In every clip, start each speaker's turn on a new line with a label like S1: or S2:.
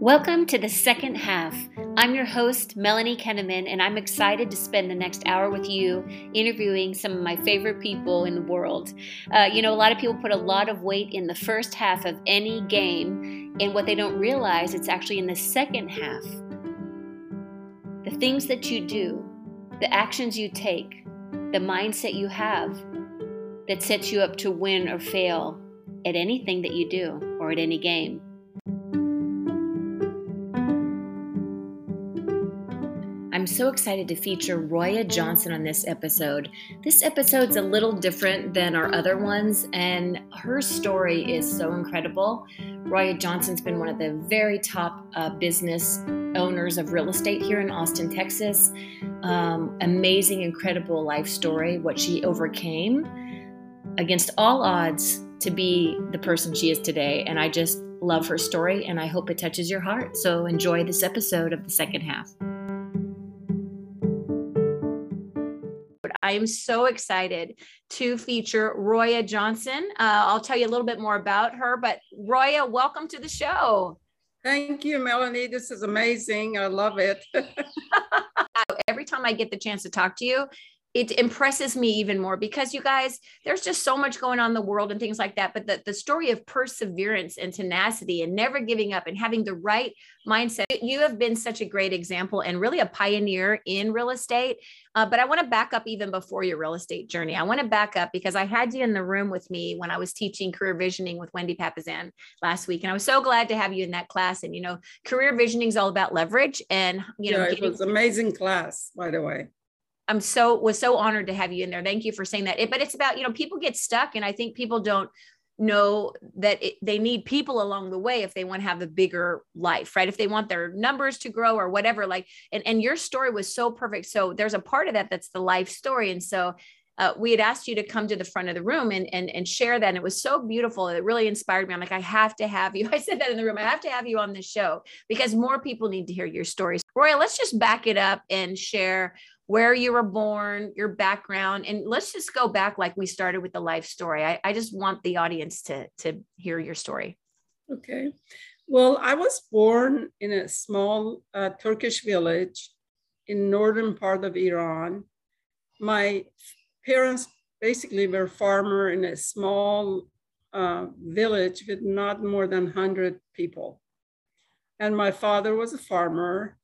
S1: Welcome to the second half. I'm your host, Melanie Kenneman, and I'm excited to spend the next hour with you interviewing some of my favorite people in the world. Uh, you know, a lot of people put a lot of weight in the first half of any game, and what they don't realize, it's actually in the second half. The things that you do, the actions you take, the mindset you have that sets you up to win or fail at anything that you do or at any game. I'm so excited to feature Roya Johnson on this episode. This episode's a little different than our other ones, and her story is so incredible. Roya Johnson's been one of the very top uh, business owners of real estate here in Austin, Texas. Um, amazing, incredible life story, what she overcame against all odds to be the person she is today. And I just love her story, and I hope it touches your heart. So enjoy this episode of the second half. I am so excited to feature Roya Johnson. Uh, I'll tell you a little bit more about her, but Roya, welcome to the show.
S2: Thank you, Melanie. This is amazing. I love it.
S1: Every time I get the chance to talk to you, it impresses me even more because you guys there's just so much going on in the world and things like that but the, the story of perseverance and tenacity and never giving up and having the right mindset. You have been such a great example and really a pioneer in real estate. Uh, but i want to back up even before your real estate journey. I want to back up because i had you in the room with me when i was teaching career visioning with wendy Papasan last week and i was so glad to have you in that class. And you know career visioning is all about leverage and you know
S2: yeah, it was amazing class by the way
S1: I'm so was so honored to have you in there. Thank you for saying that. It, but it's about you know people get stuck, and I think people don't know that it, they need people along the way if they want to have a bigger life right? If they want their numbers to grow or whatever like and, and your story was so perfect. So there's a part of that that's the life story. And so uh, we had asked you to come to the front of the room and, and and share that and it was so beautiful. It really inspired me. I'm like i have to have you. I said that in the room. I have to have you on this show because more people need to hear your stories. Roya let's just back it up and share where you were born, your background, and let's just go back like we started with the life story. I, I just want the audience to, to hear your story.
S2: Okay. Well, I was born in a small uh, Turkish village in northern part of Iran. My parents basically were farmer in a small uh, village with not more than 100 people. And my father was a farmer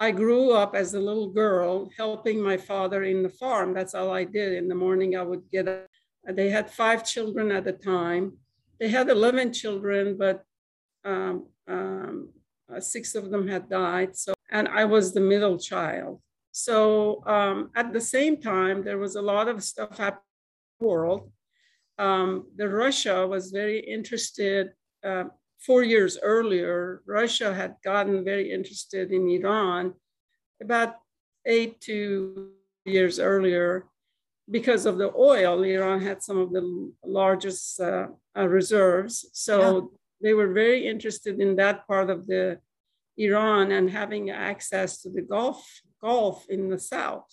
S2: I grew up as a little girl helping my father in the farm. That's all I did. In the morning, I would get up. They had five children at the time. They had 11 children, but um, um, uh, six of them had died. So, and I was the middle child. So um, at the same time, there was a lot of stuff happening in the world. Um, the Russia was very interested uh, four years earlier, Russia had gotten very interested in Iran about eight to years earlier because of the oil. Iran had some of the largest uh, uh, reserves. So yeah. they were very interested in that part of the Iran and having access to the Gulf, Gulf in the south.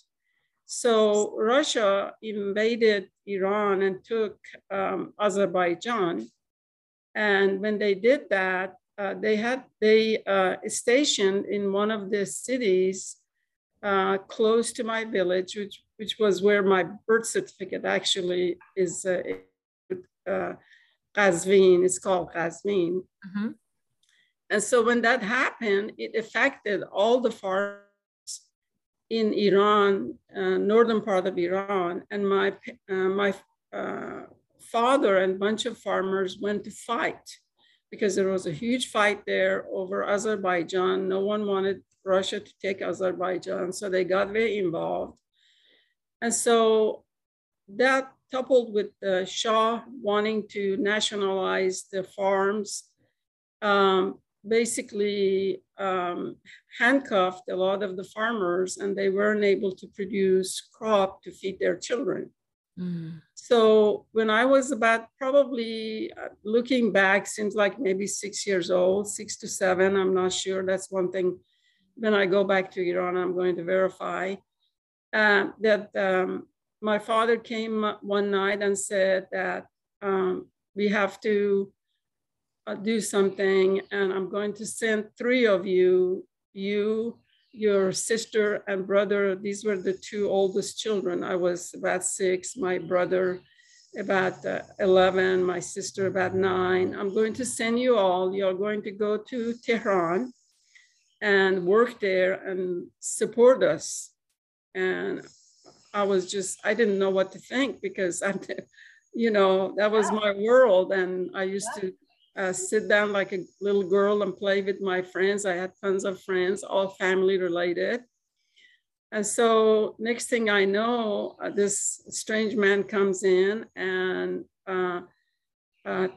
S2: So Russia invaded Iran and took um, Azerbaijan and when they did that, uh, they had they uh, stationed in one of the cities uh, close to my village, which which was where my birth certificate actually is. Uh, uh, Qazvin, it's called Qazvin. Mm-hmm. And so when that happened, it affected all the farms in Iran, uh, northern part of Iran, and my uh, my uh, father and a bunch of farmers went to fight because there was a huge fight there over Azerbaijan. No one wanted Russia to take Azerbaijan, so they got very involved. And so that coupled with the Shah wanting to nationalize the farms, um, basically um, handcuffed a lot of the farmers and they weren't able to produce crop to feed their children. Mm. So when I was about probably uh, looking back, seems like maybe six years old, six to seven, I'm not sure. That's one thing. When I go back to Iran, I'm going to verify uh, that um, my father came one night and said that um, we have to uh, do something, and I'm going to send three of you, you, your sister and brother. These were the two oldest children. I was about six, my brother about uh, 11, my sister about nine. I'm going to send you all. You're going to go to Tehran and work there and support us. And I was just, I didn't know what to think because I'm, you know, that was my world. And I used to uh, sit down like a little girl and play with my friends. I had tons of friends, all family related. And so next thing I know, uh, this strange man comes in and uh, uh,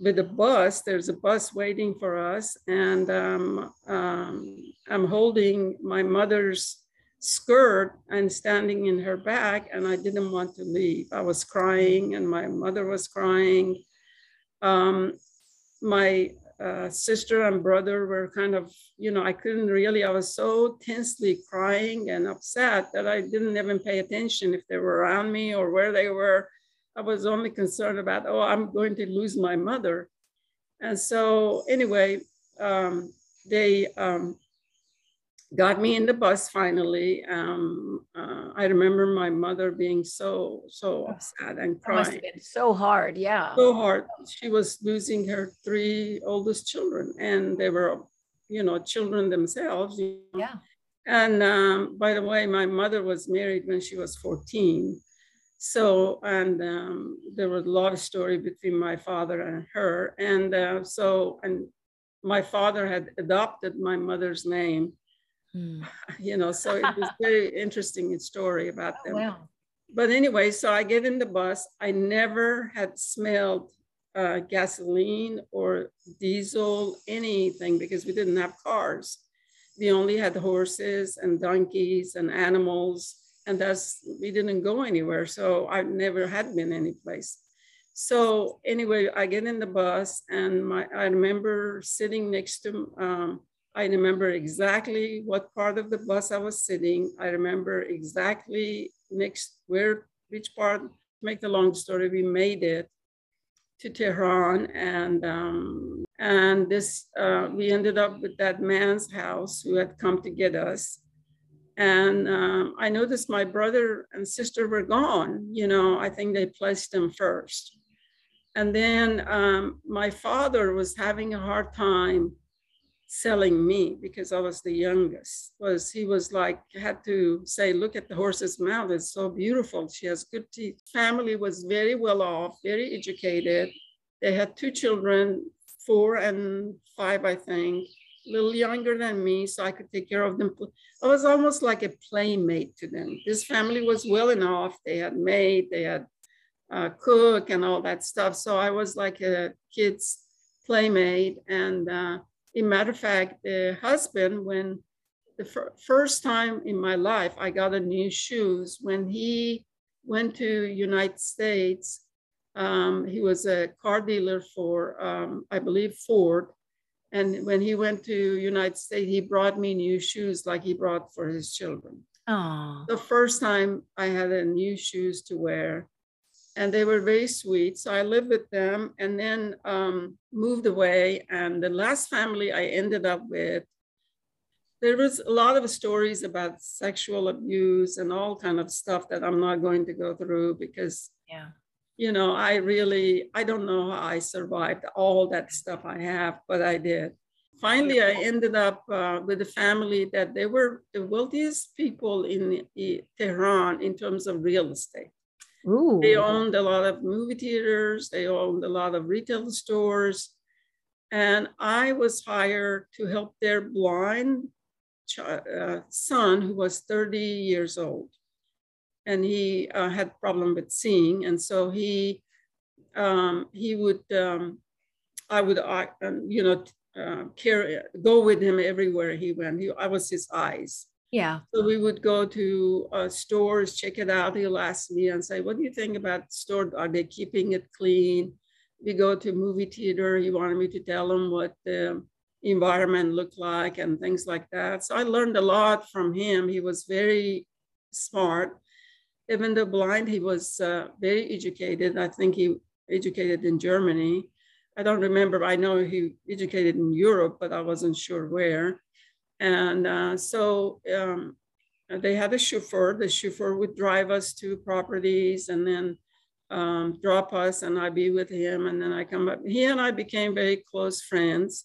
S2: with a bus, there's a bus waiting for us. And um, um, I'm holding my mother's skirt and standing in her back and I didn't want to leave. I was crying and my mother was crying. Um, my uh, sister and brother were kind of, you know, I couldn't really, I was so tensely crying and upset that I didn't even pay attention if they were around me or where they were. I was only concerned about, oh, I'm going to lose my mother. And so anyway, um, they um, got me in the bus finally. Um, uh, I remember my mother being so so upset and crying. Must have
S1: been so hard, yeah.
S2: So hard. She was losing her three oldest children, and they were, you know, children themselves. You
S1: know? Yeah.
S2: And um, by the way, my mother was married when she was 14. So, and um, there was a lot of story between my father and her. And uh, so, and my father had adopted my mother's name Mm. You know, so it was very interesting story about oh, them.
S1: wow.
S2: But anyway, so I get in the bus. I never had smelled uh, gasoline or diesel, anything, because we didn't have cars. We only had horses and donkeys and animals, and that's we didn't go anywhere. So I never had been any place. So anyway, I get in the bus, and my I remember sitting next to um, I remember exactly what part of the bus I was sitting. I remember exactly next where, which part, make the long story, we made it to Tehran. And, um, and this, uh, we ended up with that man's house who had come to get us. And um, I noticed my brother and sister were gone. You know, I think they placed them first. And then um, my father was having a hard time selling me because I was the youngest was he was like had to say look at the horse's mouth it's so beautiful she has good teeth. Family was very well off very educated. They had two children four and five I think a little younger than me so I could take care of them. I was almost like a playmate to them. This family was well enough they had maid they had uh, cook and all that stuff so I was like a kid's playmate and uh, a matter of fact, the husband, when the fir- first time in my life I got a new shoes, when he went to United States, um, he was a car dealer for, um, I believe, Ford. And when he went to United States, he brought me new shoes like he brought for his children.
S1: Aww.
S2: The first time I had a new shoes to wear and they were very sweet. So I lived with them and then um, moved away. And the last family I ended up with, there was a lot of stories about sexual abuse and all kind of stuff that I'm not going to go through because,
S1: yeah,
S2: you know, I really I don't know how I survived all that stuff I have, but I did. Finally, I ended up uh, with a family that they were the wealthiest people in Tehran in terms of real estate
S1: Ooh.
S2: They owned a lot of movie theaters, they owned a lot of retail stores. And I was hired to help their blind uh, son, who was 30 years old. And he uh, had problem with seeing. And so he, um, he would, um, I would, uh, you know, uh, carry, go with him everywhere he went. He, I was his eyes.
S1: Yeah.
S2: So we would go to uh, stores, check it out. He'll ask me and say, "What do you think about store? Are they keeping it clean?" We go to movie theater. He wanted me to tell him what the environment looked like and things like that. So I learned a lot from him. He was very smart. Even though blind, he was uh, very educated. I think he educated in Germany. I don't remember. I know he educated in Europe, but I wasn't sure where. And uh, so um, they had a chauffeur. The chauffeur would drive us to properties and then um, drop us, and I'd be with him. And then I come up. He and I became very close friends.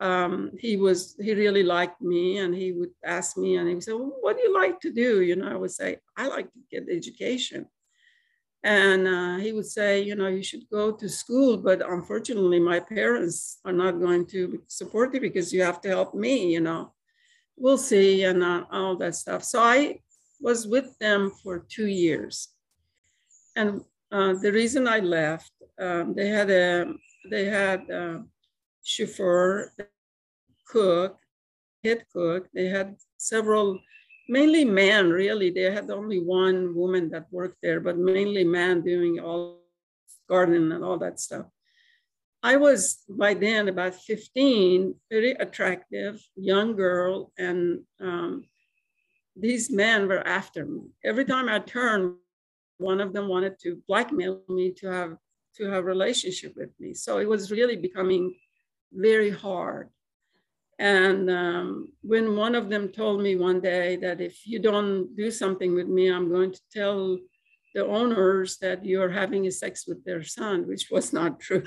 S2: Um, he was he really liked me, and he would ask me, and he would say, well, "What do you like to do?" You know, I would say, "I like to get education." And uh, he would say, you know, you should go to school, but unfortunately, my parents are not going to support you because you have to help me, you know. We'll see, and uh, all that stuff. So I was with them for two years. And uh, the reason I left, um, they had a they had a chauffeur, cook, head cook. They had several mainly men really they had only one woman that worked there but mainly men doing all gardening and all that stuff i was by then about 15 very attractive young girl and um, these men were after me. Every time i turned one of them wanted to blackmail me to have to have a relationship with me. So it was really becoming very hard. And um, when one of them told me one day that if you don't do something with me, I'm going to tell the owners that you're having a sex with their son, which was not true.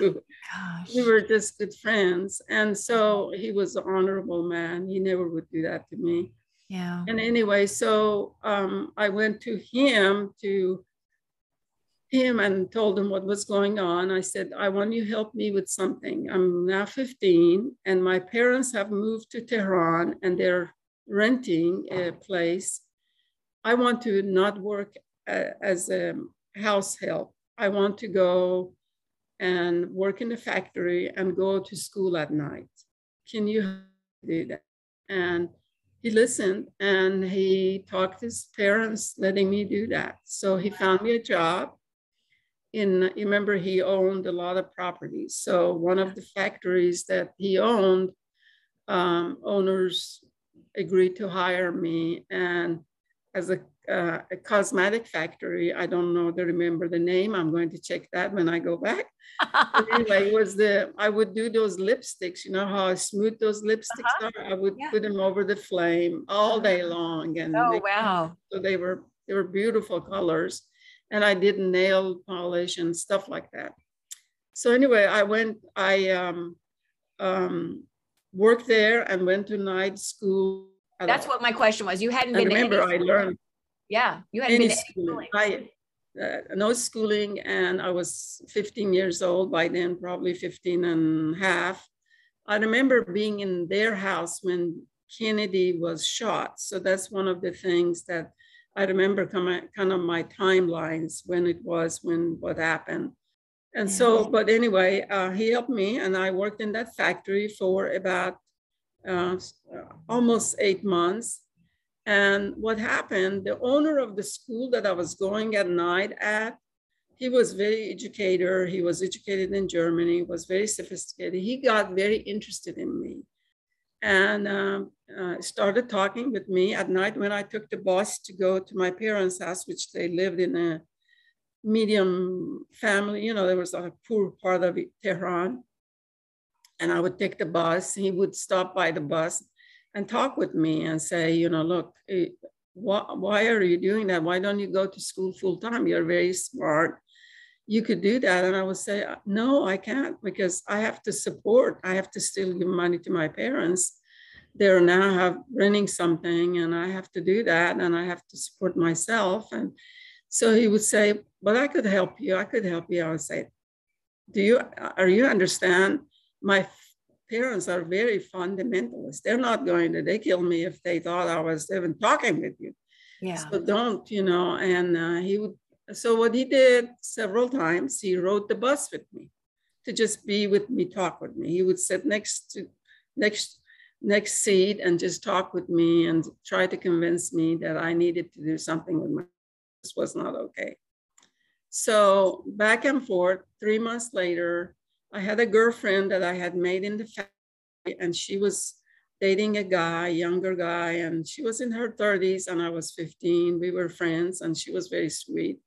S2: Gosh. We were just good friends. And so he was an honorable man. He never would do that to me.
S1: Yeah.
S2: And anyway, so um, I went to him to him and told him what was going on. I said, I want you to help me with something. I'm now 15 and my parents have moved to Tehran and they're renting a place. I want to not work as a house help. I want to go and work in the factory and go to school at night. Can you do that? And he listened and he talked to his parents, letting me do that. So he found me a job in you remember he owned a lot of properties so one of the factories that he owned um, owners agreed to hire me and as a, uh, a cosmetic factory i don't know to remember the name i'm going to check that when i go back anyway it was the i would do those lipsticks you know how smooth those lipsticks uh-huh. are i would yeah. put them over the flame all day long
S1: and oh they, wow
S2: so they were they were beautiful colors and I did nail polish and stuff like that. So anyway, I went, I um, um, worked there and went to night school.
S1: That's what my question was. You hadn't been.
S2: I remember I learned.
S1: Yeah, you hadn't been schooling.
S2: I, uh, no schooling, and I was 15 years old by then, probably 15 and a half. I remember being in their house when Kennedy was shot. So that's one of the things that I remember kind of my timelines when it was, when what happened. And so, but anyway, uh, he helped me, and I worked in that factory for about uh, almost eight months. And what happened, the owner of the school that I was going at night at, he was very educator. He was educated in Germany, was very sophisticated. He got very interested in me and um, uh, started talking with me at night when I took the bus to go to my parents' house, which they lived in a medium family. You know, there was a poor part of Tehran. And I would take the bus. He would stop by the bus and talk with me and say, you know, look, eh, why, why are you doing that? Why don't you go to school full time? You're very smart. You could do that. And I would say, no, I can't because I have to support, I have to still give money to my parents they're now have running something and I have to do that and I have to support myself. And so he would say, but I could help you. I could help you. I would say, do you, are you understand? My parents are very fundamentalist. They're not going to, they kill me if they thought I was even talking with you.
S1: Yeah.
S2: So don't, you know, and uh, he would, so what he did several times, he rode the bus with me to just be with me, talk with me. He would sit next to, next next seat and just talk with me and try to convince me that I needed to do something with my this was not okay. So back and forth, three months later, I had a girlfriend that I had made in the family, and she was dating a guy, younger guy, and she was in her 30s and I was 15. We were friends and she was very sweet.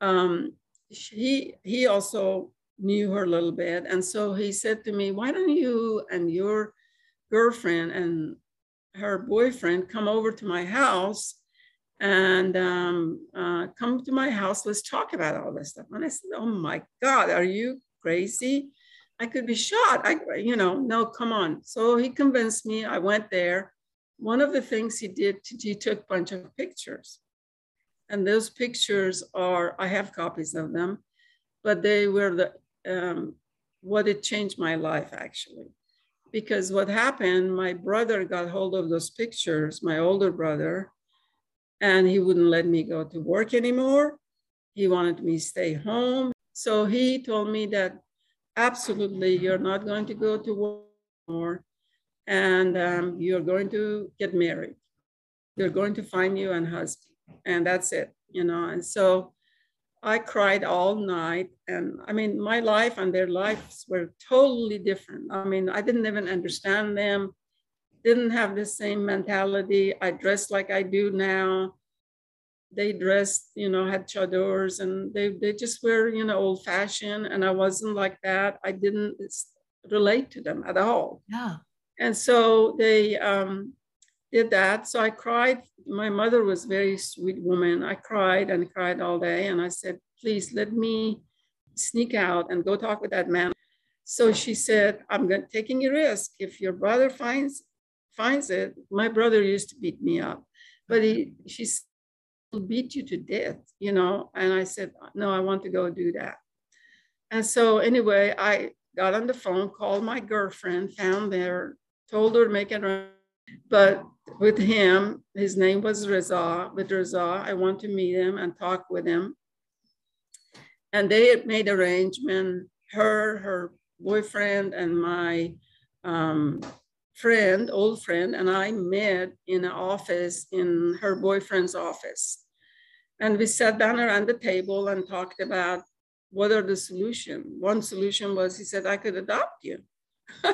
S2: Um, he, he also knew her a little bit. And so he said to me, Why don't you and your girlfriend and her boyfriend come over to my house and um, uh, come to my house. Let's talk about all this stuff. And I said, Oh my God, are you crazy? I could be shot. I, you know, no, come on. So he convinced me. I went there. One of the things he did, he took a bunch of pictures. And those pictures are, I have copies of them, but they were the, um, what it changed my life actually. Because what happened, my brother got hold of those pictures, my older brother, and he wouldn't let me go to work anymore. He wanted me to stay home. So he told me that absolutely you're not going to go to war and um, you're going to get married. You're going to find you a husband, and that's it, you know. And so I cried all night. And I mean, my life and their lives were totally different. I mean, I didn't even understand them, didn't have the same mentality. I dressed like I do now. They dressed, you know, had chadors and they, they just were, you know, old fashioned. And I wasn't like that. I didn't relate to them at all.
S1: Yeah.
S2: And so they um, did that. So I cried my mother was very sweet woman. I cried and cried all day. And I said, please let me sneak out and go talk with that man. So she said, I'm going taking a risk. If your brother finds finds it, my brother used to beat me up, but he she beat you to death, you know. And I said, no, I want to go do that. And so anyway, I got on the phone, called my girlfriend, found there, told her to make it. But with him. His name was Reza. With Reza, I want to meet him and talk with him. And they had made arrangement. Her, her boyfriend, and my um, friend, old friend, and I met in an office in her boyfriend's office. And we sat down around the table and talked about what are the solution. One solution was he said, I could adopt you.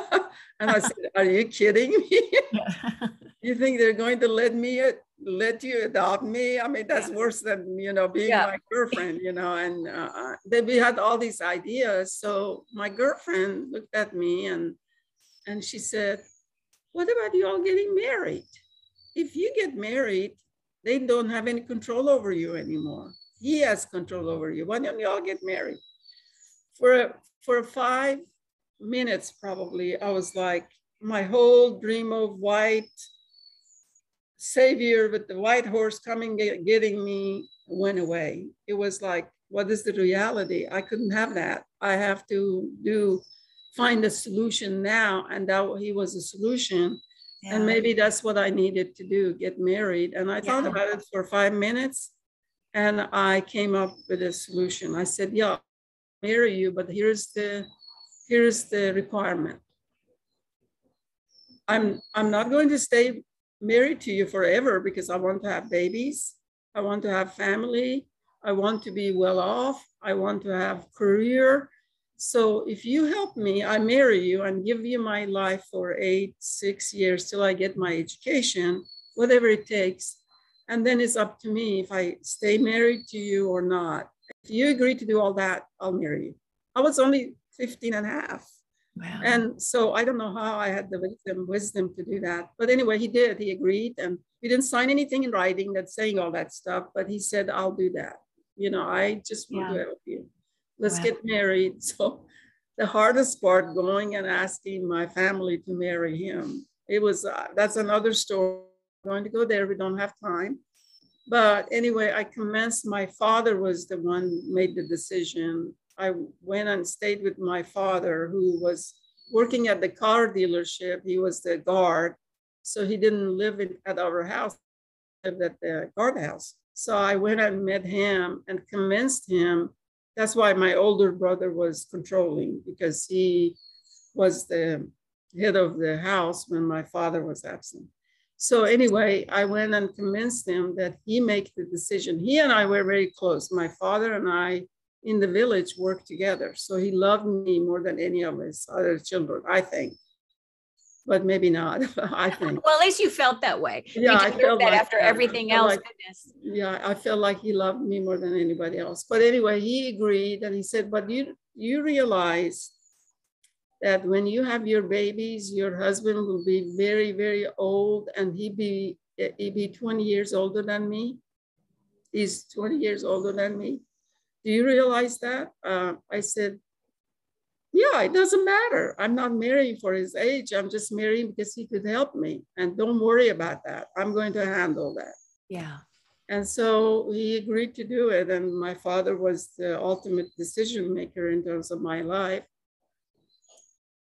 S2: and I said, Are you kidding me? you think they're going to let me let you adopt me? I mean, that's yeah. worse than you know being yeah. my girlfriend, you know. And uh, they, we had all these ideas. So my girlfriend looked at me and and she said, "What about you all getting married? If you get married, they don't have any control over you anymore. He has control over you. Why don't you all get married?" For for five minutes, probably, I was like, my whole dream of white savior with the white horse coming getting me went away it was like what is the reality i couldn't have that i have to do find a solution now and that he was a solution yeah. and maybe that's what i needed to do get married and i yeah. thought about it for five minutes and i came up with a solution i said yeah I'll marry you but here's the here's the requirement i'm i'm not going to stay married to you forever because I want to have babies. I want to have family. I want to be well off. I want to have career. So if you help me, I marry you and give you my life for eight, six years till I get my education, whatever it takes. And then it's up to me if I stay married to you or not. If you agree to do all that, I'll marry you. I was only 15 and a half. Wow. And so I don't know how I had the wisdom, wisdom to do that. But anyway, he did. He agreed. And we didn't sign anything in writing that's saying all that stuff, but he said, I'll do that. You know, I just want yeah. to help you. Let's wow. get married. So the hardest part going and asking my family to marry him. It was, uh, that's another story. I'm going to go there. We don't have time. But anyway, I commenced. My father was the one made the decision I went and stayed with my father, who was working at the car dealership. He was the guard, so he didn't live in, at our house, lived at the guardhouse. So I went and met him and convinced him. That's why my older brother was controlling because he was the head of the house when my father was absent. So anyway, I went and convinced him that he make the decision. He and I were very close. My father and I in the village worked together. So he loved me more than any of his other children, I think. But maybe not, I think.
S1: Well, at least you felt that way.
S2: Yeah, I felt
S1: that like after that. everything else.
S2: Like, yeah, I felt like he loved me more than anybody else. But anyway, he agreed and he said, but you you realize that when you have your babies, your husband will be very, very old and he be he be 20 years older than me. He's 20 years older than me. Do you realize that? Uh, I said, yeah, it doesn't matter. I'm not marrying for his age. I'm just marrying because he could help me. And don't worry about that. I'm going to handle that.
S1: Yeah.
S2: And so he agreed to do it. And my father was the ultimate decision maker in terms of my life.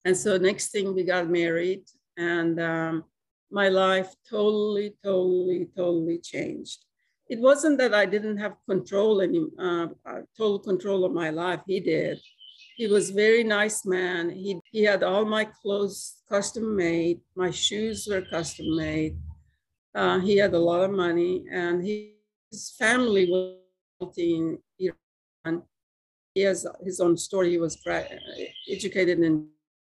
S2: And so next thing we got married and um, my life totally, totally, totally changed. It wasn't that I didn't have control any uh, uh, total control of my life. He did. He was very nice man. He, he had all my clothes custom made. My shoes were custom made. Uh, he had a lot of money and he, his family was in Iran. He has his own story. He was educated in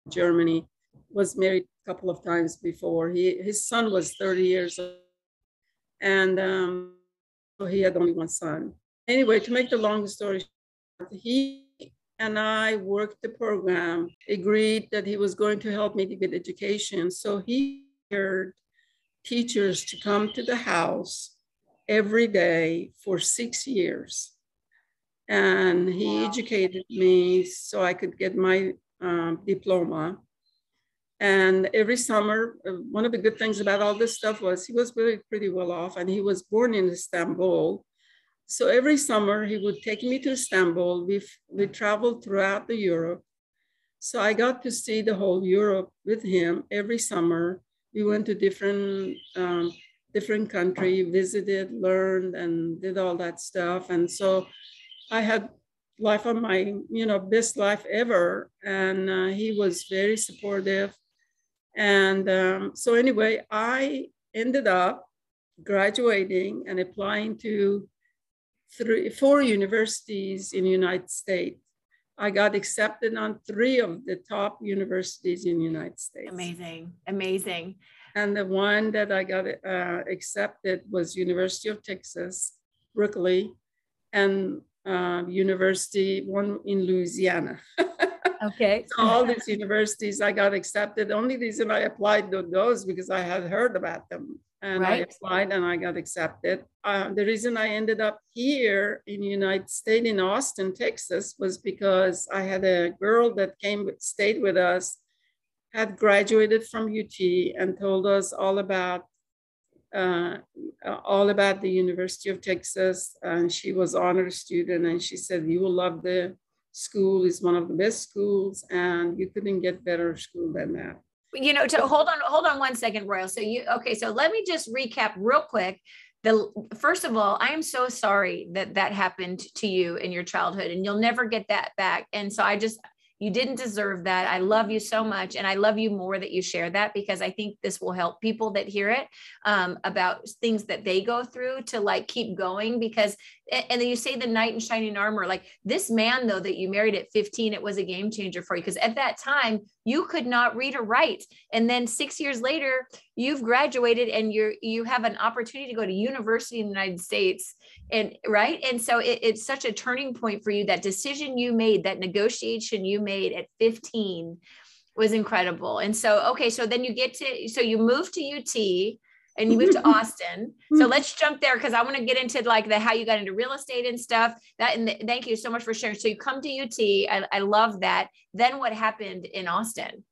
S2: Germany, was married a couple of times before. He, his son was 30 years old, and um, he had only one son. Anyway, to make the long story short, he and I worked the program, agreed that he was going to help me to get education. So he hired teachers to come to the house every day for six years. And he wow. educated me so I could get my um, diploma. And every summer, uh, one of the good things about all this stuff was he was really pretty well off and he was born in Istanbul. So every summer he would take me to Istanbul. We, we traveled throughout the Europe. So I got to see the whole Europe with him every summer. We went to different um, different country, visited, learned, and did all that stuff. And so I had life of my, you know, best life ever. And uh, he was very supportive. And um, so anyway, I ended up graduating and applying to three, four universities in the United States. I got accepted on three of the top universities in the United States.
S1: Amazing, amazing.
S2: And the one that I got uh, accepted was University of Texas, Berkeley, and uh, university, one in Louisiana.
S1: okay.
S2: so all these universities I got accepted. Only reason I applied to those because I had heard about them. And right. I applied and I got accepted. Uh, the reason I ended up here in the United States in Austin, Texas, was because I had a girl that came stayed with us, had graduated from UT and told us all about uh, all about the University of Texas. And she was honor student and she said, you will love the school. It's one of the best schools and you couldn't get better school than that.
S1: You know, to hold on, hold on one second, Roya. So you, okay. So let me just recap real quick. The first of all, I am so sorry that that happened to you in your childhood and you'll never get that back. And so I just, you didn't deserve that. I love you so much. And I love you more that you share that because I think this will help people that hear it um, about things that they go through to like keep going. Because, and then you say the knight in shining armor, like this man, though, that you married at 15, it was a game changer for you. Because at that time, you could not read or write. And then six years later, you've graduated and you're, you have an opportunity to go to university in the United States. And right? And so it, it's such a turning point for you. That decision you made that negotiation you made at 15 was incredible. And so okay so then you get to so you move to ut and you moved to austin. So let's jump there because i want to get into like the how you got into real estate and stuff. That and the, thank you so much for sharing. So you come to ut I, I love that. Then what happened in austin?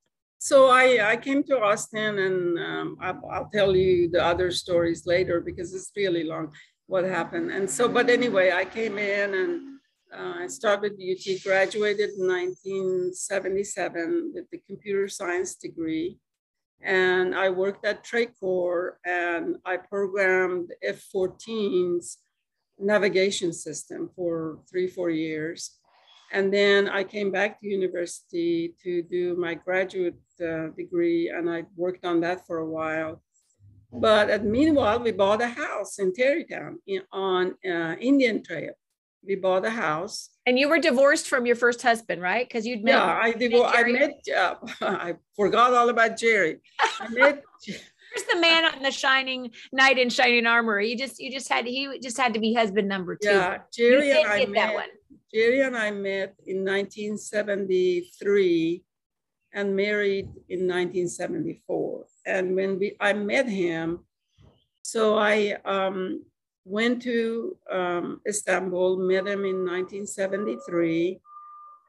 S2: So I, I came to Austin and um, I'll, I'll, tell you the other stories later because it's really long what happened. And so, but anyway, I came in and uh, I started UT, graduated in 1977 with the computer science degree. And I worked at Tracor and I programmed F-14's navigation system for three, four years. And then I came back to university to do my graduate uh, degree and I worked on that for a while. But at, meanwhile, we bought a house in Tarrytown in, on uh, Indian Trail. We bought a house.
S1: And you were divorced from your first husband, right? Because you'd met.
S2: Yeah, I divorced. I met. Uh, I forgot all about Jerry. I met.
S1: Here's the man on the shining knight in shining armor. You just, you just had, he just had to be husband number two.
S2: Yeah, Jerry and I met. Jerry and I met in 1973 and married in 1974. And when we, I met him, so I um, went to um, Istanbul, met him in 1973,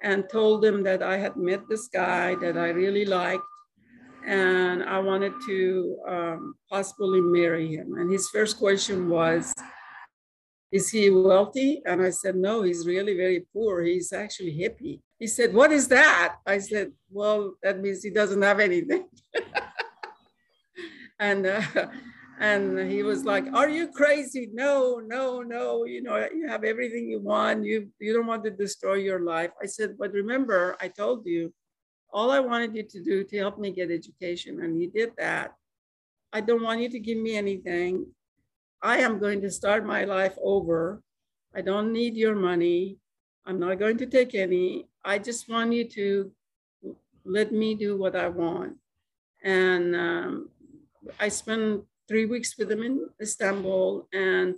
S2: and told him that I had met this guy that I really liked, and I wanted to um, possibly marry him. And his first question was, is he wealthy? And I said, no, he's really very poor. He's actually hippie. He said, what is that? I said, well, that means he doesn't have anything. and uh, and he was like, are you crazy? No, no, no. You know, you have everything you want. You you don't want to destroy your life. I said, but remember, I told you, all I wanted you to do to help me get education, and you did that. I don't want you to give me anything. I am going to start my life over. I don't need your money. I'm not going to take any. I just want you to let me do what I want. And um, I spent three weeks with him in Istanbul, and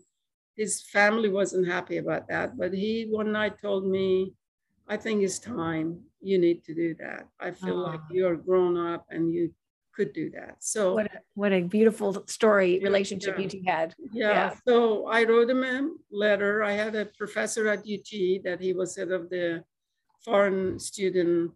S2: his family wasn't happy about that. But he one night told me, I think it's time you need to do that. I feel like ah. you're grown up and you could do that. So
S1: what a, what a beautiful story relationship yeah. you two had.
S2: Yeah. yeah. So I wrote him a letter. I had a professor at UT that he was head of the foreign student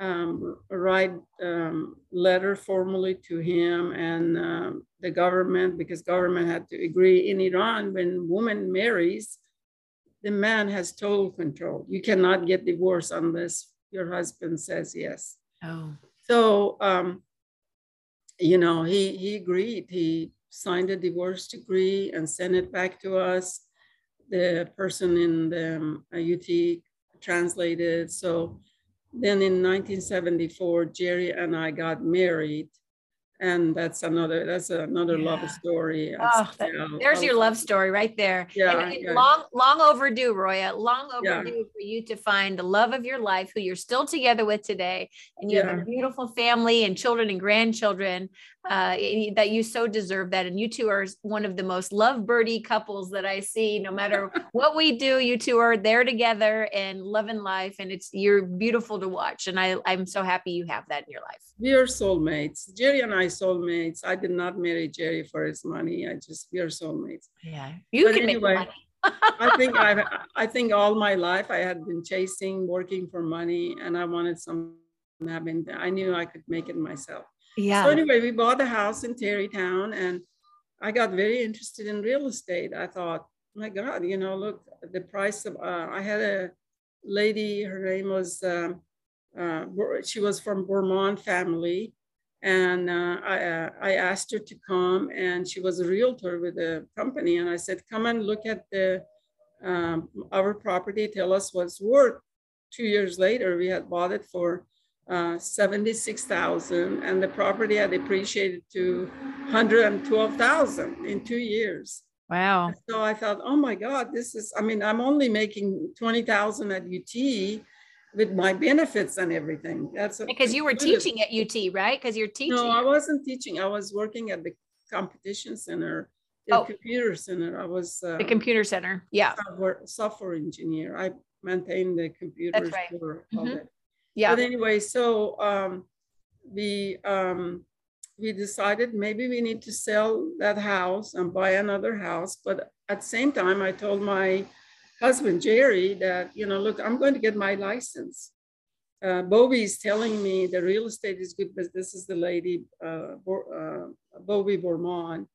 S2: um, write um, letter formally to him and um, the government because government had to agree in Iran when woman marries, the man has total control. You cannot get divorced unless your husband says yes.
S1: Oh.
S2: So um, you know, he, he agreed. He signed a divorce decree and sent it back to us. The person in the um, UT translated. So then in 1974, Jerry and I got married and that's another that's another yeah. love story.
S1: Oh, that, there's your love story right there. Yeah, and, and yeah, long long overdue, Roya. Long overdue yeah. for you to find the love of your life, who you're still together with today, and you have a beautiful family and children and grandchildren uh, that you so deserve that. And you two are one of the most lovebirdy couples that I see. No matter what we do, you two are there together and loving life, and it's you're beautiful to watch. And I I'm so happy you have that in your life.
S2: We are soulmates. Jerry and I soulmates. I did not marry Jerry for his money. I just we are soulmates.
S1: Yeah, you but can anyway, make money.
S2: I think I I think all my life I had been chasing, working for money, and I wanted some having. I knew I could make it myself.
S1: Yeah.
S2: So anyway, we bought a house in Tarrytown and I got very interested in real estate. I thought, my God, you know, look, the price of, uh, I had a lady, her name was, uh, uh, she was from Bremond family. And uh, I, uh, I asked her to come and she was a realtor with a company. And I said, come and look at the, um, our property, tell us what's worth. Two years later, we had bought it for uh, 76,000 and the property had appreciated to 112,000 in two years.
S1: Wow.
S2: So I thought, oh my God, this is, I mean, I'm only making 20,000 at UT with my benefits and everything. That's
S1: a, because you were teaching at UT, right? Because you're teaching.
S2: No, I wasn't teaching. I was working at the competition center, the oh. computer center. I was
S1: uh, the computer center. Yeah.
S2: Software, software engineer. I maintained the computers
S1: right.
S2: for mm-hmm. all that
S1: yeah.
S2: But anyway, so um, we um, we decided maybe we need to sell that house and buy another house. But at the same time, I told my husband Jerry that you know, look, I'm going to get my license. Uh, Bobby is telling me the real estate is good, but this is the lady, uh, uh, Bobby Bremond.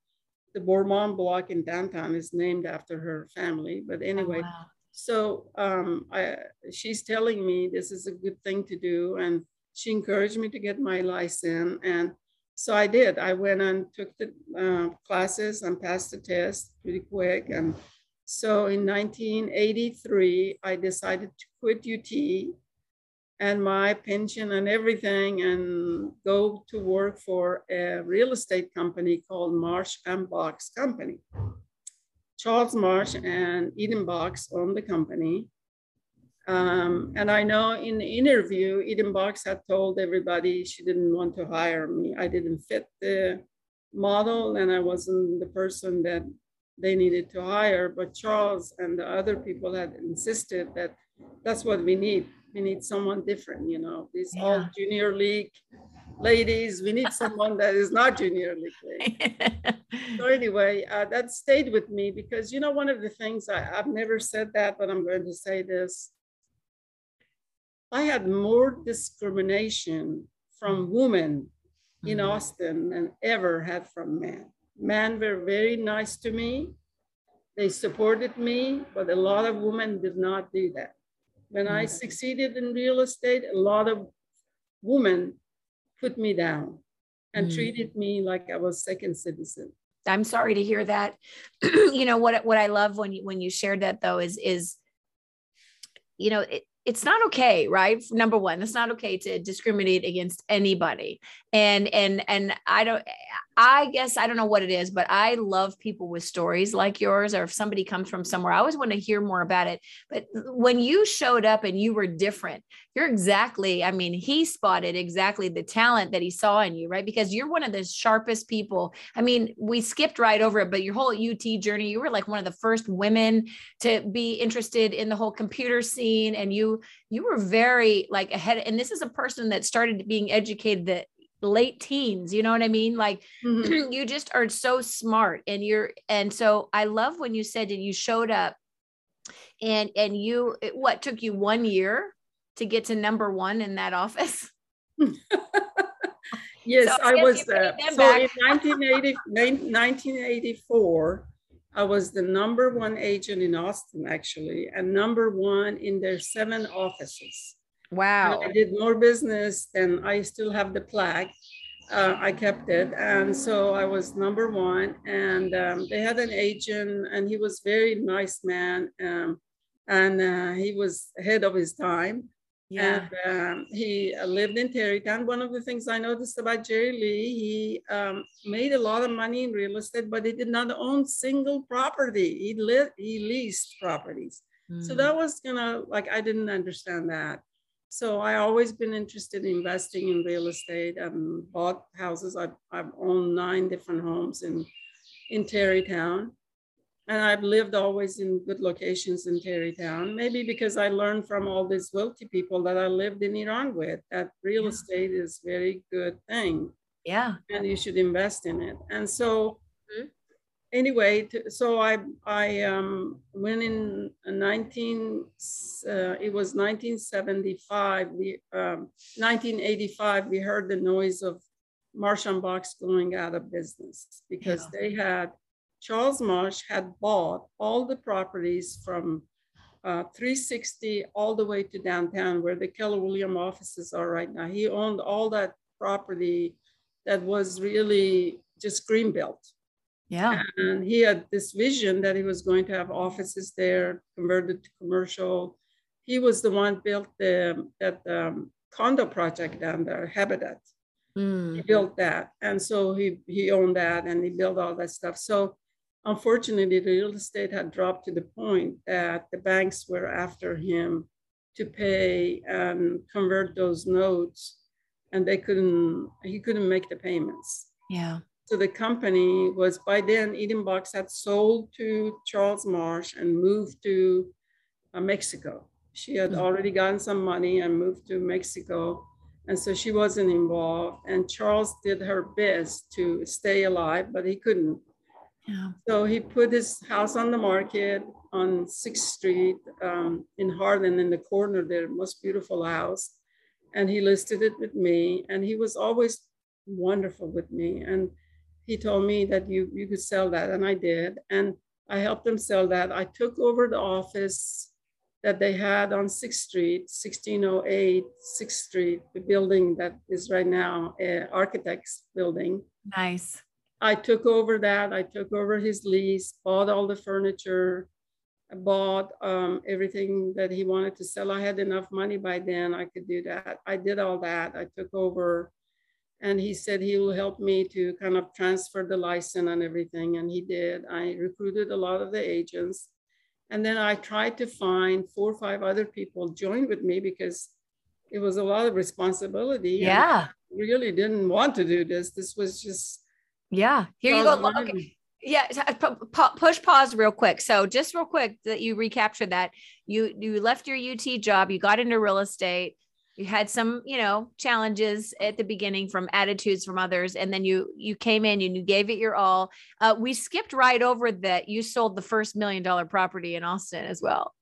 S2: The Bremond block in downtown is named after her family. But anyway, oh, wow. So um, I, she's telling me this is a good thing to do. And she encouraged me to get my license. And so I did. I went and took the uh, classes and passed the test pretty quick. And so in 1983, I decided to quit UT and my pension and everything and go to work for a real estate company called Marsh and Box Company. Charles Marsh and Eden Box own the company. Um, and I know in the interview, Eden Box had told everybody she didn't want to hire me. I didn't fit the model and I wasn't the person that they needed to hire. But Charles and the other people had insisted that that's what we need. We need someone different, you know, these yeah. all junior league ladies. We need someone that is not junior league. so anyway, uh, that stayed with me because you know one of the things I, I've never said that, but I'm going to say this. I had more discrimination from women in mm-hmm. Austin than ever had from men. Men were very nice to me. They supported me, but a lot of women did not do that. When I mm-hmm. succeeded in real estate, a lot of women put me down and mm. treated me like I was second citizen.
S1: I'm sorry to hear that. you know what what I love when you when you shared that though is is you know it, it's not okay right number one it's not okay to discriminate against anybody and and and i don't i guess i don't know what it is but i love people with stories like yours or if somebody comes from somewhere i always want to hear more about it. But when you showed up and you were different you're exactly i mean he spotted exactly the talent that he saw in you right? Because you're one of the sharpest people. I mean we skipped right over it but your whole ut journey you were like one of the first women to be interested in the whole computer scene and you you were very like ahead and this is a person that started being educated the late teens you know what i mean like mm-hmm. you just are so smart and you're and so i love when you said that you showed up and and you it, what took you one year to get to number one in that office
S2: yes so i, I was there so back. in 1980, 1984 I was the number one agent in Austin, actually, and number one in their seven offices.
S1: Wow.
S2: And I did more business and I still have the plaque. Uh, I kept it. And so I was number one. And um, they had an agent, and he was very nice man. Um, and uh, he was ahead of his time. Yeah. And um, he uh, lived in Tarrytown. One of the things I noticed about Jerry Lee, he um, made a lot of money in real estate, but he did not own single property. He lit, he leased properties. Mm. So that was gonna like I didn't understand that. So I always been interested in investing in real estate and bought houses. I've, I've owned nine different homes in in Tarrytown. and I've lived always in good locations in Tarrytown, maybe because I learned from all these wealthy people that I lived in Iran with that real yeah. estate is very good thing.
S1: Yeah.
S2: And you should invest in it. And so mm-hmm. Anyway, so I, I um, went in 19, uh, it was 1975, we, um, 1985, we heard the noise of Marsh and Box going out of business because yeah. they had Charles Marsh had bought all the properties from uh, 360 all the way to downtown where the Keller Williams offices are right now. He owned all that property that was really just greenbelt.
S1: Yeah.
S2: And he had this vision that he was going to have offices there converted to commercial. He was the one built the that um, condo project down there, Habitat. Mm. He built that. And so he he owned that and he built all that stuff. So Unfortunately, the real estate had dropped to the point that the banks were after him to pay and convert those notes, and they couldn't. He couldn't make the payments.
S1: Yeah.
S2: So the company was by then Eden Box had sold to Charles Marsh and moved to uh, Mexico. She had mm-hmm. already gotten some money and moved to Mexico. And so she wasn't involved. And Charles did her best to stay alive, but he couldn't. Yeah. So he put his house on the market on Sixth Street um, in Harlan, in the corner there, most beautiful house. And he listed it with me, and he was always wonderful with me. And he told me that you you could sell that, and I did. And I helped them sell that. I took over the office that they had on Sixth Street, 1608 Sixth Street, the building that is right now an architect's building.
S1: Nice.
S2: I took over that. I took over his lease, bought all the furniture, I bought um, everything that he wanted to sell. I had enough money by then. I could do that. I did all that. I took over, and he said he will help me to kind of transfer the license and everything. And he did. I recruited a lot of the agents. And then I tried to find four or five other people join with me because it was a lot of responsibility.
S1: Yeah.
S2: really didn't want to do this. This was just
S1: yeah. Here you go. Okay. Yeah, uh, push pause real quick. So just real quick that you recaptured that you you left your UT job, you got into real estate, you had some you know challenges at the beginning from attitudes from others and then you you came in and you gave it your all. Uh, we skipped right over that you sold the first million dollar property in austin as well.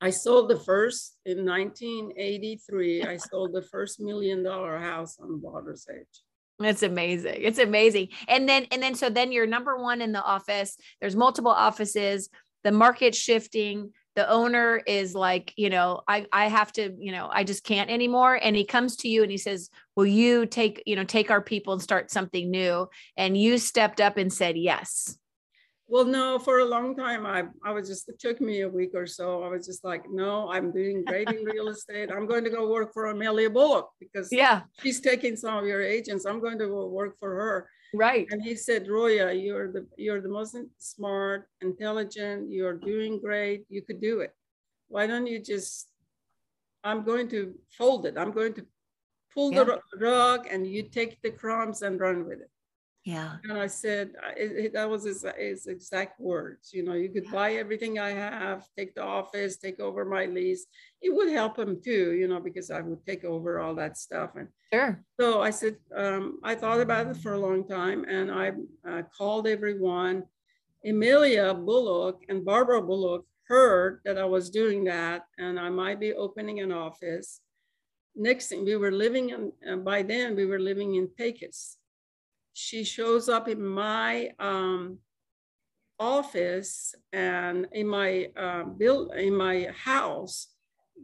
S2: I sold the first in 1983 i sold the first million dollar house on the water's edge.
S1: It's amazing. It's amazing. And then and then so then you're number one in the office. There's multiple offices. The market shifting the owner is like you know i i have to you know i just can't anymore. And he comes to you and he says will you take you know take our people and start something new? And you stepped up and said yes.
S2: Well no for a long time i i was just it took me a week or so. I was just like no i'm doing great in real estate. I'm going to go work for amelia bullock because
S1: yeah.
S2: she's taking some of your agents. I'm going to go work for her
S1: Right.
S2: And he said, Roya, you're the you're the most smart, intelligent, you're doing great, you could do it. Why don't you just I'm going to fold it. I'm going to pull yeah. the rug and you take the crumbs and run with it.
S1: Yeah.
S2: And I said, it, it, that was his, his, exact words. You know, you could buy everything I have, take the office, take over my lease. It would help him too, you know, because I would take over all that stuff. And
S1: sure.
S2: So I said, um, I thought about it for a long time and I uh, called everyone. Amelia Bullock and Barbara Bullock heard that I was doing that and I might be opening an office. Next thing, we were living in, uh, by then, we were living in Pecos she shows up in my um, office and in my uh, bill in my house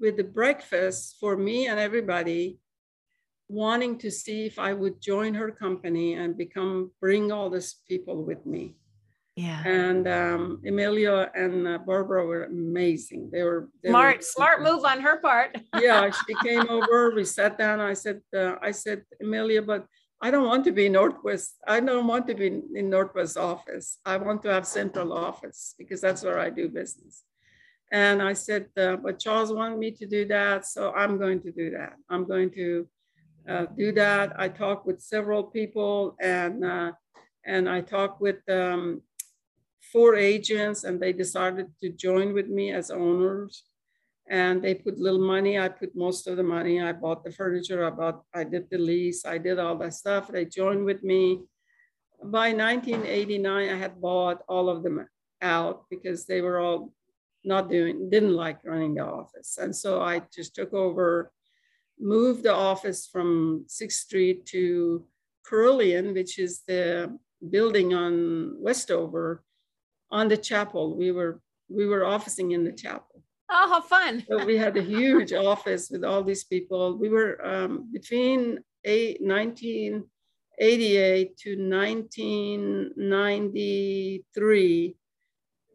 S2: with the breakfast for me and everybody wanting to see if I would join her company and become bring all these people with me.
S1: Yeah.
S2: And um, Amelia and uh, Barbara were amazing. They were they
S1: smart,
S2: were,
S1: smart move on her part.
S2: yeah, she came over. We sat down. I said, uh, I said, Amelia, but I don't want to be Northwest. I don't want to be in Northwest office. I want to have central office because that's where I do business. And I said, uh, but Charles wanted me to do that, so I'm going to do that. I'm going to uh, do that. I talked with several people, and uh, and I talked with um, four agents, and they decided to join with me as owners and they put little money. I put most of the money. I bought the furniture. I bought, I did the lease. I did all that stuff. They joined with me. By 1989, I had bought all of them out because they were all not doing, didn't like running the office. And so I just took over, moved the office from 6th Street to Carillon, which is the building on Westover on the chapel. We were, we were officing in the chapel.
S1: Oh, how fun.
S2: so we had a huge office with all these people. We were um, between eight, 1988 to 1993.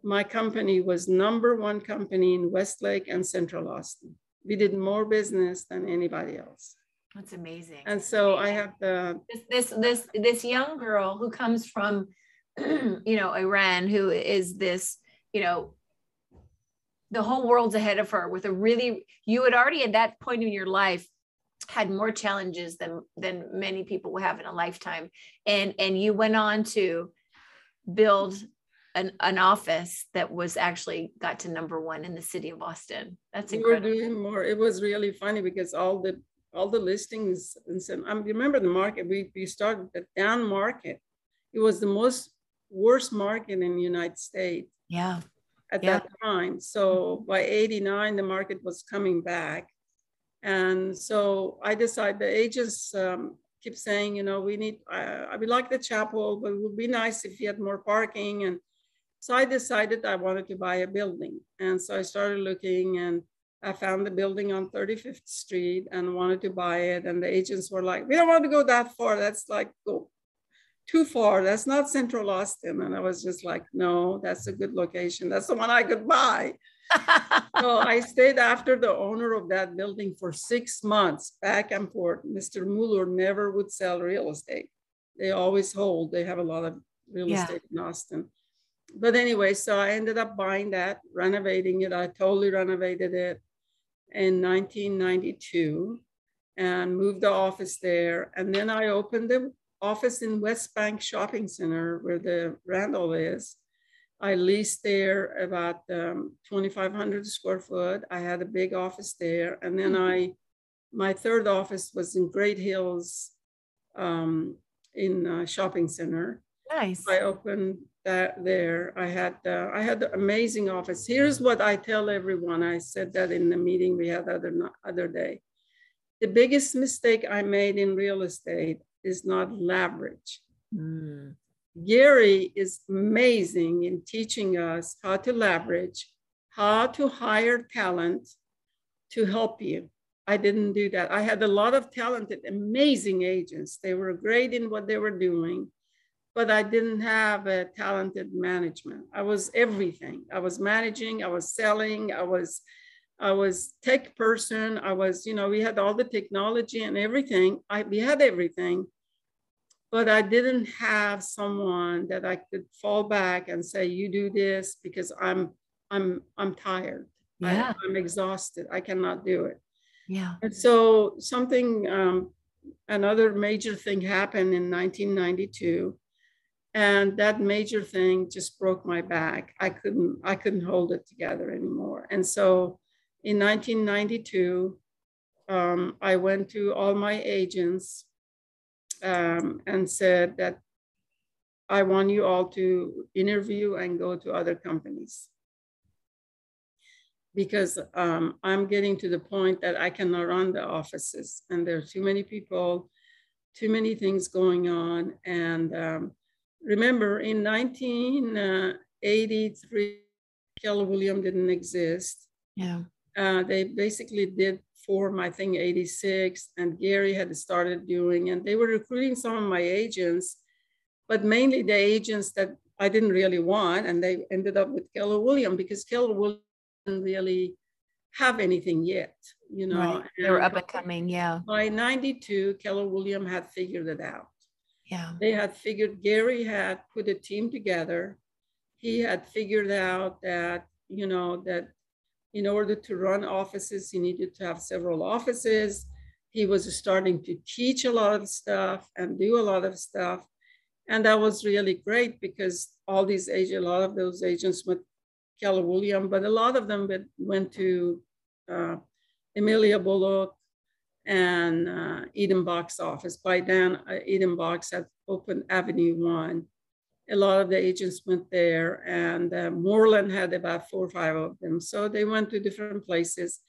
S2: My company was number one company in Westlake and Central Austin. We did more business than anybody else.
S1: That's amazing.
S2: And so I have the
S1: this this this, this young girl who comes from you know Iran who is this you know the whole world's ahead of her with a really you had already at that point in your life had more challenges than than many people will have in a lifetime. And and you went on to build an, an office that was actually got to number one in the city of austin. That's incredible.
S2: we were doing more. It was really funny because all the all the listings and so um, I remember the market? We, we started the down market. It was the most worst market in the united states.
S1: Yeah
S2: at yeah. that time. So by 89, the market was coming back. And so I decided the agents um, keep saying, you know, we need, uh, I would like the chapel, but it would be nice if you had more parking. And so I decided I wanted to buy a building. And so I started looking and I found the building on 35th Street and wanted to buy it. And the agents were like, we don't want to go that far. That's like, go too far. That's not Central Austin. And I was just like, no, that's a good location. That's the one I could buy. so I stayed after the owner of that building for six months, back and forth. Mr. Mueller never would sell real estate. They always hold. They have a lot of real yeah. estate in Austin. But anyway, so I ended up buying that, renovating it. I totally renovated it in 1992 and moved the office there. And then I opened the office in West Bank Shopping Center where the Randall is. I leased there about um, 2,500 square foot. I had a big office there. And then mm-hmm. I, my third office was in Great Hills um, in a shopping center.
S1: Nice.
S2: I opened that there. I had uh, I had an amazing office. Here's what I tell everyone. I said that in the meeting we had other other day. The biggest mistake I made in real estate is not leverage. Mm. Gary is amazing in teaching us how to leverage, how to hire talent to help you. I didn't do that. I had a lot of talented, amazing agents. They were great in what they were doing, but I didn't have a talented management. I was everything. I was managing, I was selling, I was I was tech person. I was, you know, we had all the technology and everything. I we had everything, but I didn't have someone that I could fall back and say, "You do this," because I'm I'm I'm tired.
S1: Yeah.
S2: I, am exhausted. I cannot do it.
S1: Yeah.
S2: And so something, um, another major thing happened in 1992, and that major thing just broke my back. I couldn't I couldn't hold it together anymore. And so in 1992, um, I went to all my agents um, and said that I want you all to interview and go to other companies because um, I'm getting to the point that I cannot run the offices and there are too many people, too many things going on. And um, remember in 1983, Keller William didn't exist.
S1: Yeah.
S2: Uh, they basically did form, I think, 86, and Gary had started doing, and they were recruiting some of my agents, but mainly the agents that I didn't really want, and they ended up with Keller William because Keller William didn't really have anything yet, you know.
S1: Right. They were up and coming, yeah.
S2: By 92, Keller William had figured it out.
S1: Yeah.
S2: They had figured, Gary had put a team together. He had figured out that, you know, that in order to run offices, he needed to have several offices. He was starting to teach a lot of stuff and do a lot of stuff. And that was really great because all these agents, a lot of those agents went Keller William, but a lot of them went to uh, Amelia Bullock and uh, Eden Box office. By then, uh, Eden Box had opened Avenue One a lot of the agents went there and uh, Moreland had about four or five of them. So they went to different places.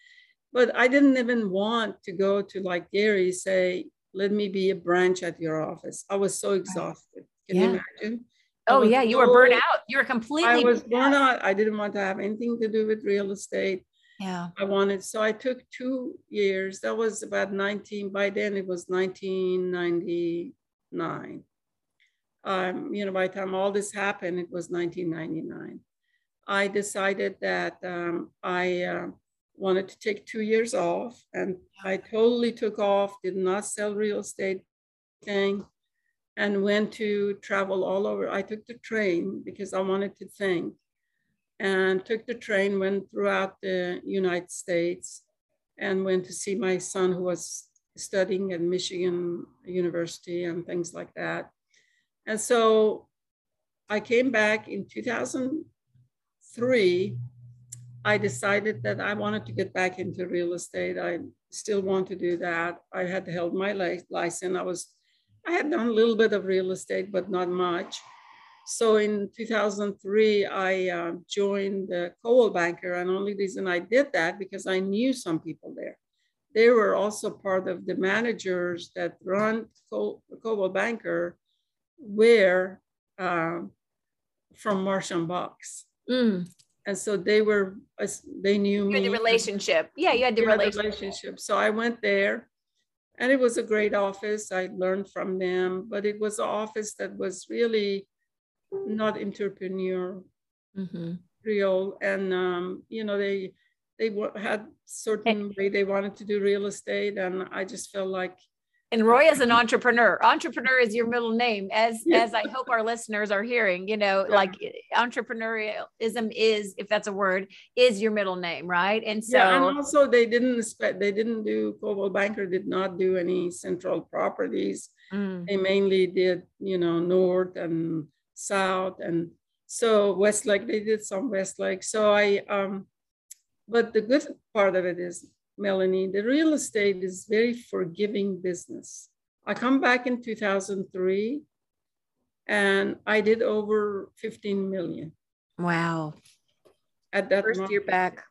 S2: But I didn't even want to go to like Gary say, let me be a branch at your office. I was so exhausted. Can yeah. you imagine?
S1: Oh yeah, you were burnt out. You were completely.
S2: I was burnt out. I didn't want to have anything to do with real estate.
S1: Yeah.
S2: I wanted, so I took two years. That was about 19. By then it was 1999 um, you know, by the time all this happened, it was 1999. I decided that um, I uh, wanted to take two years off, and I totally took off, did not sell real estate thing, and went to travel all over. I took the train because I wanted to think, and took the train, went throughout the United States, and went to see my son who was studying at Michigan University and things like that and so I came back in 2003. I decided that I wanted to get back into real estate. I still want to do that. I had held my license. I was, I had done a little bit of real estate, but not much. So in 2003, I uh, joined the Coldwell Banker. And only reason I did that because I knew some people there. They were also part of the managers that run Coldwell Banker were um, from Marsh and Box. Mm. And so they were, they knew
S1: me. the relationship. Yeah, you had the relationship.
S2: relationship. So I went there and it was a great office. I learned from them, but it was an office that was really not entrepreneur mm-hmm. real. And, um, you know, they, they had certain way they wanted to do real estate. And I just felt like
S1: and Roy is an entrepreneur. Entrepreneur is your middle name, as as I hope our listeners are hearing. You know, like entrepreneurialism is, if that's a word, is your middle name, right? And so,
S2: yeah, and also they didn't expect, they didn't do Coldwell Banker did not do any central properties. Mm. They mainly did, you know, north and south, and so Westlake. They did some Westlake. So I, um, but the good part of it is Melanie, the real estate is very forgiving business. I come back in 2003 and I did over 15 million.
S1: Wow.
S2: At that
S1: first year back.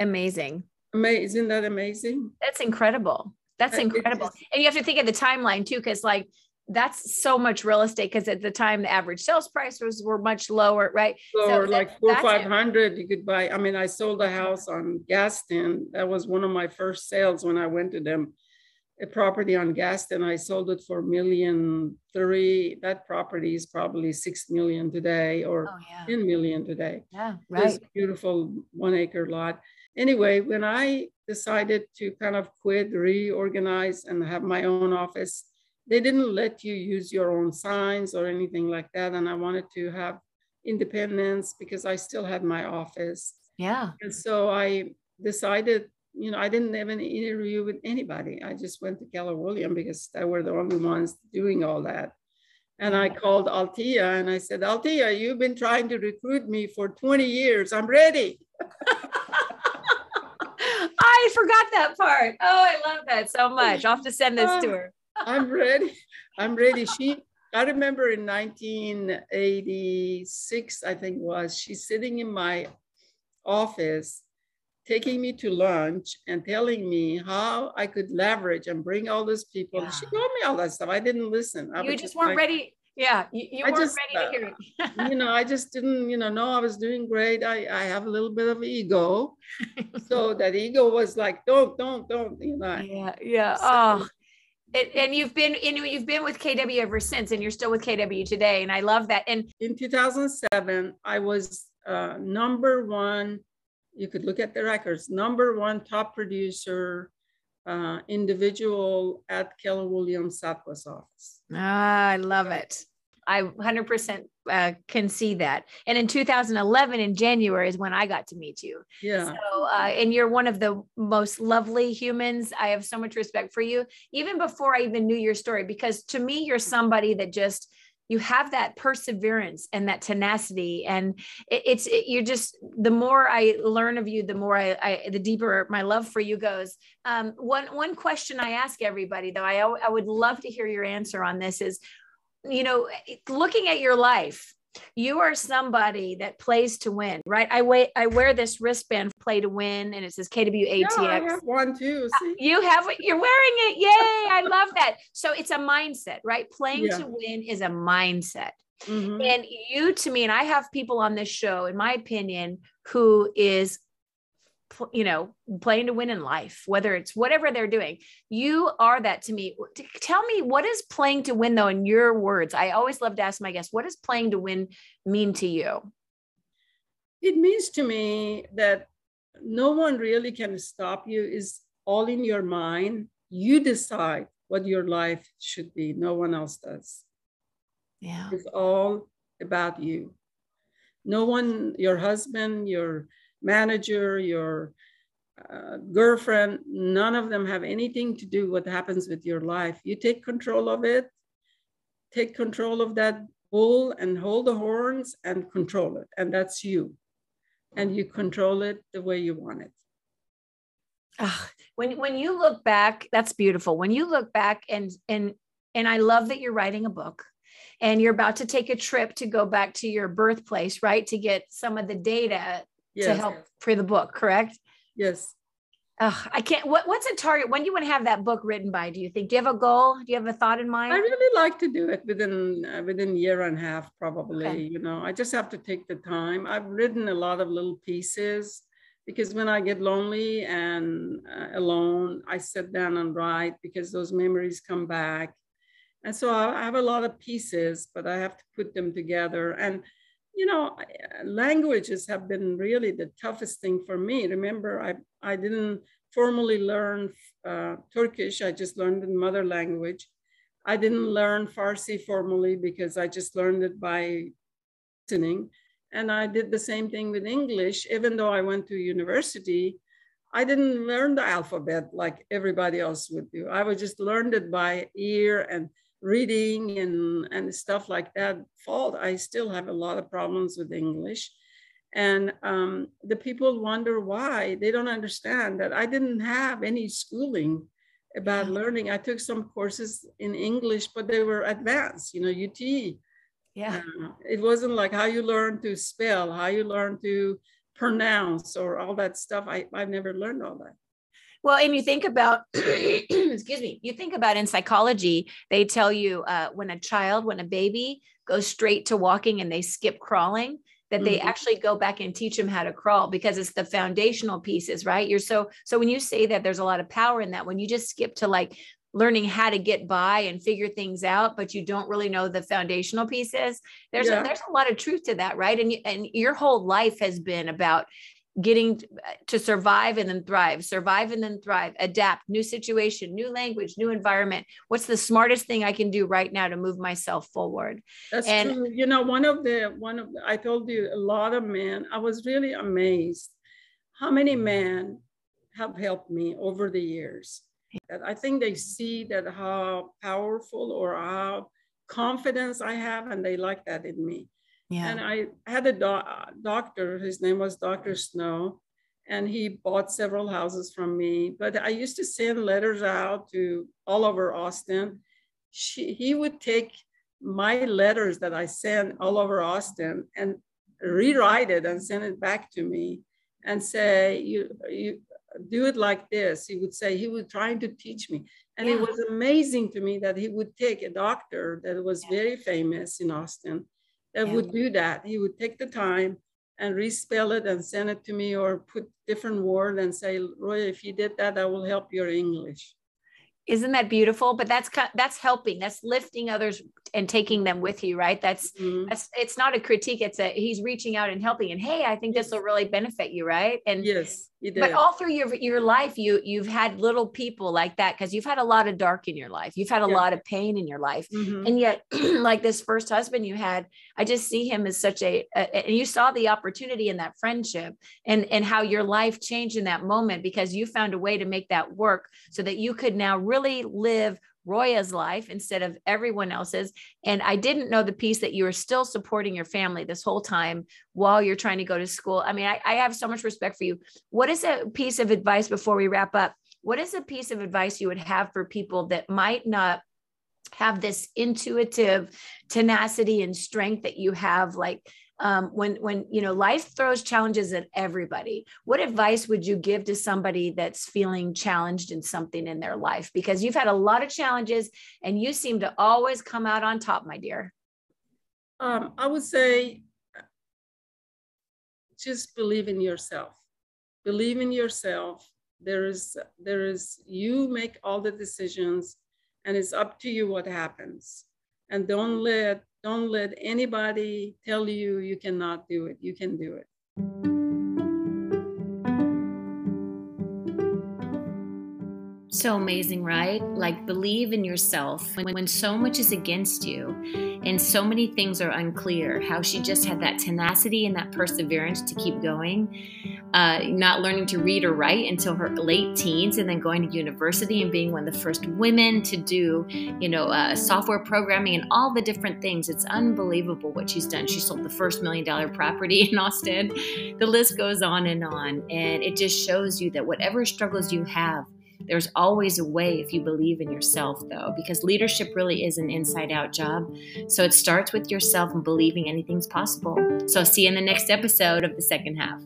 S1: Amazing.
S2: Amazing. Isn't that amazing?
S1: That's incredible. That's incredible. And you have to think of the timeline too, because like that's so much real estate because at the time the average sales prices were much lower, right?
S2: Lower, so like four five hundred, you could buy. I mean, I sold a house on Gaston. That was one of my first sales when I went to them. A property on Gaston, I sold it for million three. That property is probably six million today, or oh, yeah. ten million today.
S1: Yeah, right.
S2: beautiful one acre lot. Anyway, when I decided to kind of quit, reorganize, and have my own office they didn't let you use your own signs or anything like that. And I wanted to have independence because I still had my office.
S1: Yeah.
S2: And so I decided, you know, I didn't have an interview with anybody. I just went to Keller William because they were the only ones doing all that. And I called Altia and I said, Altia, you've been trying to recruit me for 20 years. I'm ready.
S1: I forgot that part. Oh, I love that so much. I'll have to send this to her.
S2: I'm ready. I'm ready. She, I remember in 1986, I think was, she's sitting in my office, taking me to lunch and telling me how I could leverage and bring all those people. Yeah. She told me all that stuff. I didn't listen. I
S1: you just weren't like, ready. Yeah, you, you weren't just, ready to hear it.
S2: Uh, you know, I just didn't, you know, know I was doing great. I, I have a little bit of ego. so that ego was like, don't, don't, don't, you know.
S1: Yeah, yeah. So, oh, it, and you've been in you've been with KW ever since, and you're still with KW today, and I love that. And
S2: in 2007, I was uh, number one. You could look at the records. Number one top producer uh, individual at Keller Williams Southwest office.
S1: Ah, I love it. I 100% uh, can see that. And in 2011, in January, is when I got to meet you.
S2: Yeah.
S1: So, uh, and you're one of the most lovely humans. I have so much respect for you, even before I even knew your story, because to me, you're somebody that just you have that perseverance and that tenacity and it, it's it, you're just the more i learn of you the more I, I the deeper my love for you goes um, one one question i ask everybody though I, I would love to hear your answer on this is you know, looking at your life, you are somebody that plays to win, right? I wait, I wear this wristband, play to win, and it says KWATX. Yeah, I
S2: have one too.
S1: See? You have you're wearing it. Yay! I love that. So it's a mindset, right? Playing yeah. to win is a mindset. Mm-hmm. And you to me, and I have people on this show, in my opinion, who is you know, playing to win in life, whether it's whatever they're doing. You are that to me. Tell me what is playing to win though in your words. I always love to ask my guests, what does playing to win mean to you?
S2: It means to me that no one really can stop you is all in your mind. You decide what your life should be. No one else does.
S1: Yeah.
S2: It's all about you. No one, your husband, your manager, your uh, girlfriend, none of them have anything to do with what happens with your life. You take control of it, take control of that bull and hold the horns and control it. And that's you. And you control it the way you want it.
S1: Oh, when when you look back, that's beautiful. When you look back and and and I love that you're writing a book and you're about to take a trip to go back to your birthplace, right? To get some of the data yes. to help for the book, correct?
S2: Yes.
S1: I can't. What, what's a target? When do you want to have that book written by? Do you think? Do you have a goal? Do you have a thought in mind?
S2: I really like to do it within uh, within year and a half, probably. Okay. You know, I just have to take the time. I've written a lot of little pieces because when I get lonely and uh, alone, I sit down and write because those memories come back. And so I have a lot of pieces, but I have to put them together. And you know, languages have been really the toughest thing for me. Remember, I, I didn't, formally learn uh, Turkish. I just learned the mother language. I didn't learn Farsi formally because I just learned it by listening. And I did the same thing with English, even though I went to university. I didn't learn the alphabet like everybody else would do. I would just learned it by ear and reading and, and stuff like that. Fault, I still have a lot of problems with English. And um, the people wonder why. They don't understand that I didn't have any schooling about yeah. learning. I took some courses in English, but they were advanced, you know, UT.
S1: Yeah. Uh,
S2: it wasn't like how you learn to spell, how you learn to pronounce, or all that stuff. I, I've never learned all that.
S1: Well, and you think about, excuse me, you think about in psychology, they tell you uh, when a child, when a baby goes straight to walking and they skip crawling, that they mm-hmm. actually go back and teach them how to crawl because it's the foundational pieces, right? You're so so when you say that there's a lot of power in that when you just skip to like learning how to get by and figure things out but you don't really know the foundational pieces there's yeah. a, there's a lot of truth to that right and and your whole life has been about getting uh, to survive and then thrive, survive and then thrive, adapt, new situation, new language, new environment. What's the smartest thing I can do right now to move myself forward?
S2: That's and, true. You know, one of the one of the, I told you a lot of men. I was really amazed how many mm. men have helped me over the years. That I think they mm. see that how powerful or how confidence I have, and they like that in me. Yeah. And I had a do- doctor, his name was Dr. Snow, and he bought several houses from me. But I used to send letters out to all over Austin. She, he would take my letters that I sent all over Austin and rewrite it and send it back to me and say, you, you do it like this. He would say, he was trying to teach me. And yeah. it was amazing to me that he would take a doctor that was very famous in Austin that yeah. would do that. He would take the time and respell it and send it to me or put different word and say, Roy, if you did that, I will help your English
S1: isn't that beautiful but that's that's helping that's lifting others and taking them with you right that's mm-hmm. that's it's not a critique it's a he's reaching out and helping and hey i think this will really benefit you right and
S2: yes
S1: but all through your your life you you've had little people like that because you've had a lot of dark in your life you've had a yeah. lot of pain in your life mm-hmm. and yet like this first husband you had i just see him as such a, a and you saw the opportunity in that friendship and and how your life changed in that moment because you found a way to make that work so that you could now really live Roya's life instead of everyone else's. And I didn't know the piece that you were still supporting your family this whole time while you're trying to go to school. I mean, I, I have so much respect for you. What is a piece of advice before we wrap up? What is a piece of advice you would have for people that might not have this intuitive tenacity and strength that you have like um, when when you know life throws challenges at everybody what advice would you give to somebody that's feeling challenged in something in their life? Because you've had a lot of challenges and you seem to always come out on top my dear.
S2: Um, i would say just believe in yourself. Believe in yourself. There is there is you make all the decisions and it's up to you what happens. And don't let don't let anybody tell you you cannot do it. You can do it.
S1: So amazing, right? Like, believe in yourself when, when so much is against you and so many things are unclear. How she just had that tenacity and that perseverance to keep going, uh, not learning to read or write until her late teens, and then going to university and being one of the first women to do, you know, uh, software programming and all the different things. It's unbelievable what she's done. She sold the first million dollar property in Austin. The list goes on and on. And it just shows you that whatever struggles you have, there's always a way if you believe in yourself, though, because leadership really is an inside out job. So it starts with yourself and believing anything's possible. So, see you in the next episode of the second half.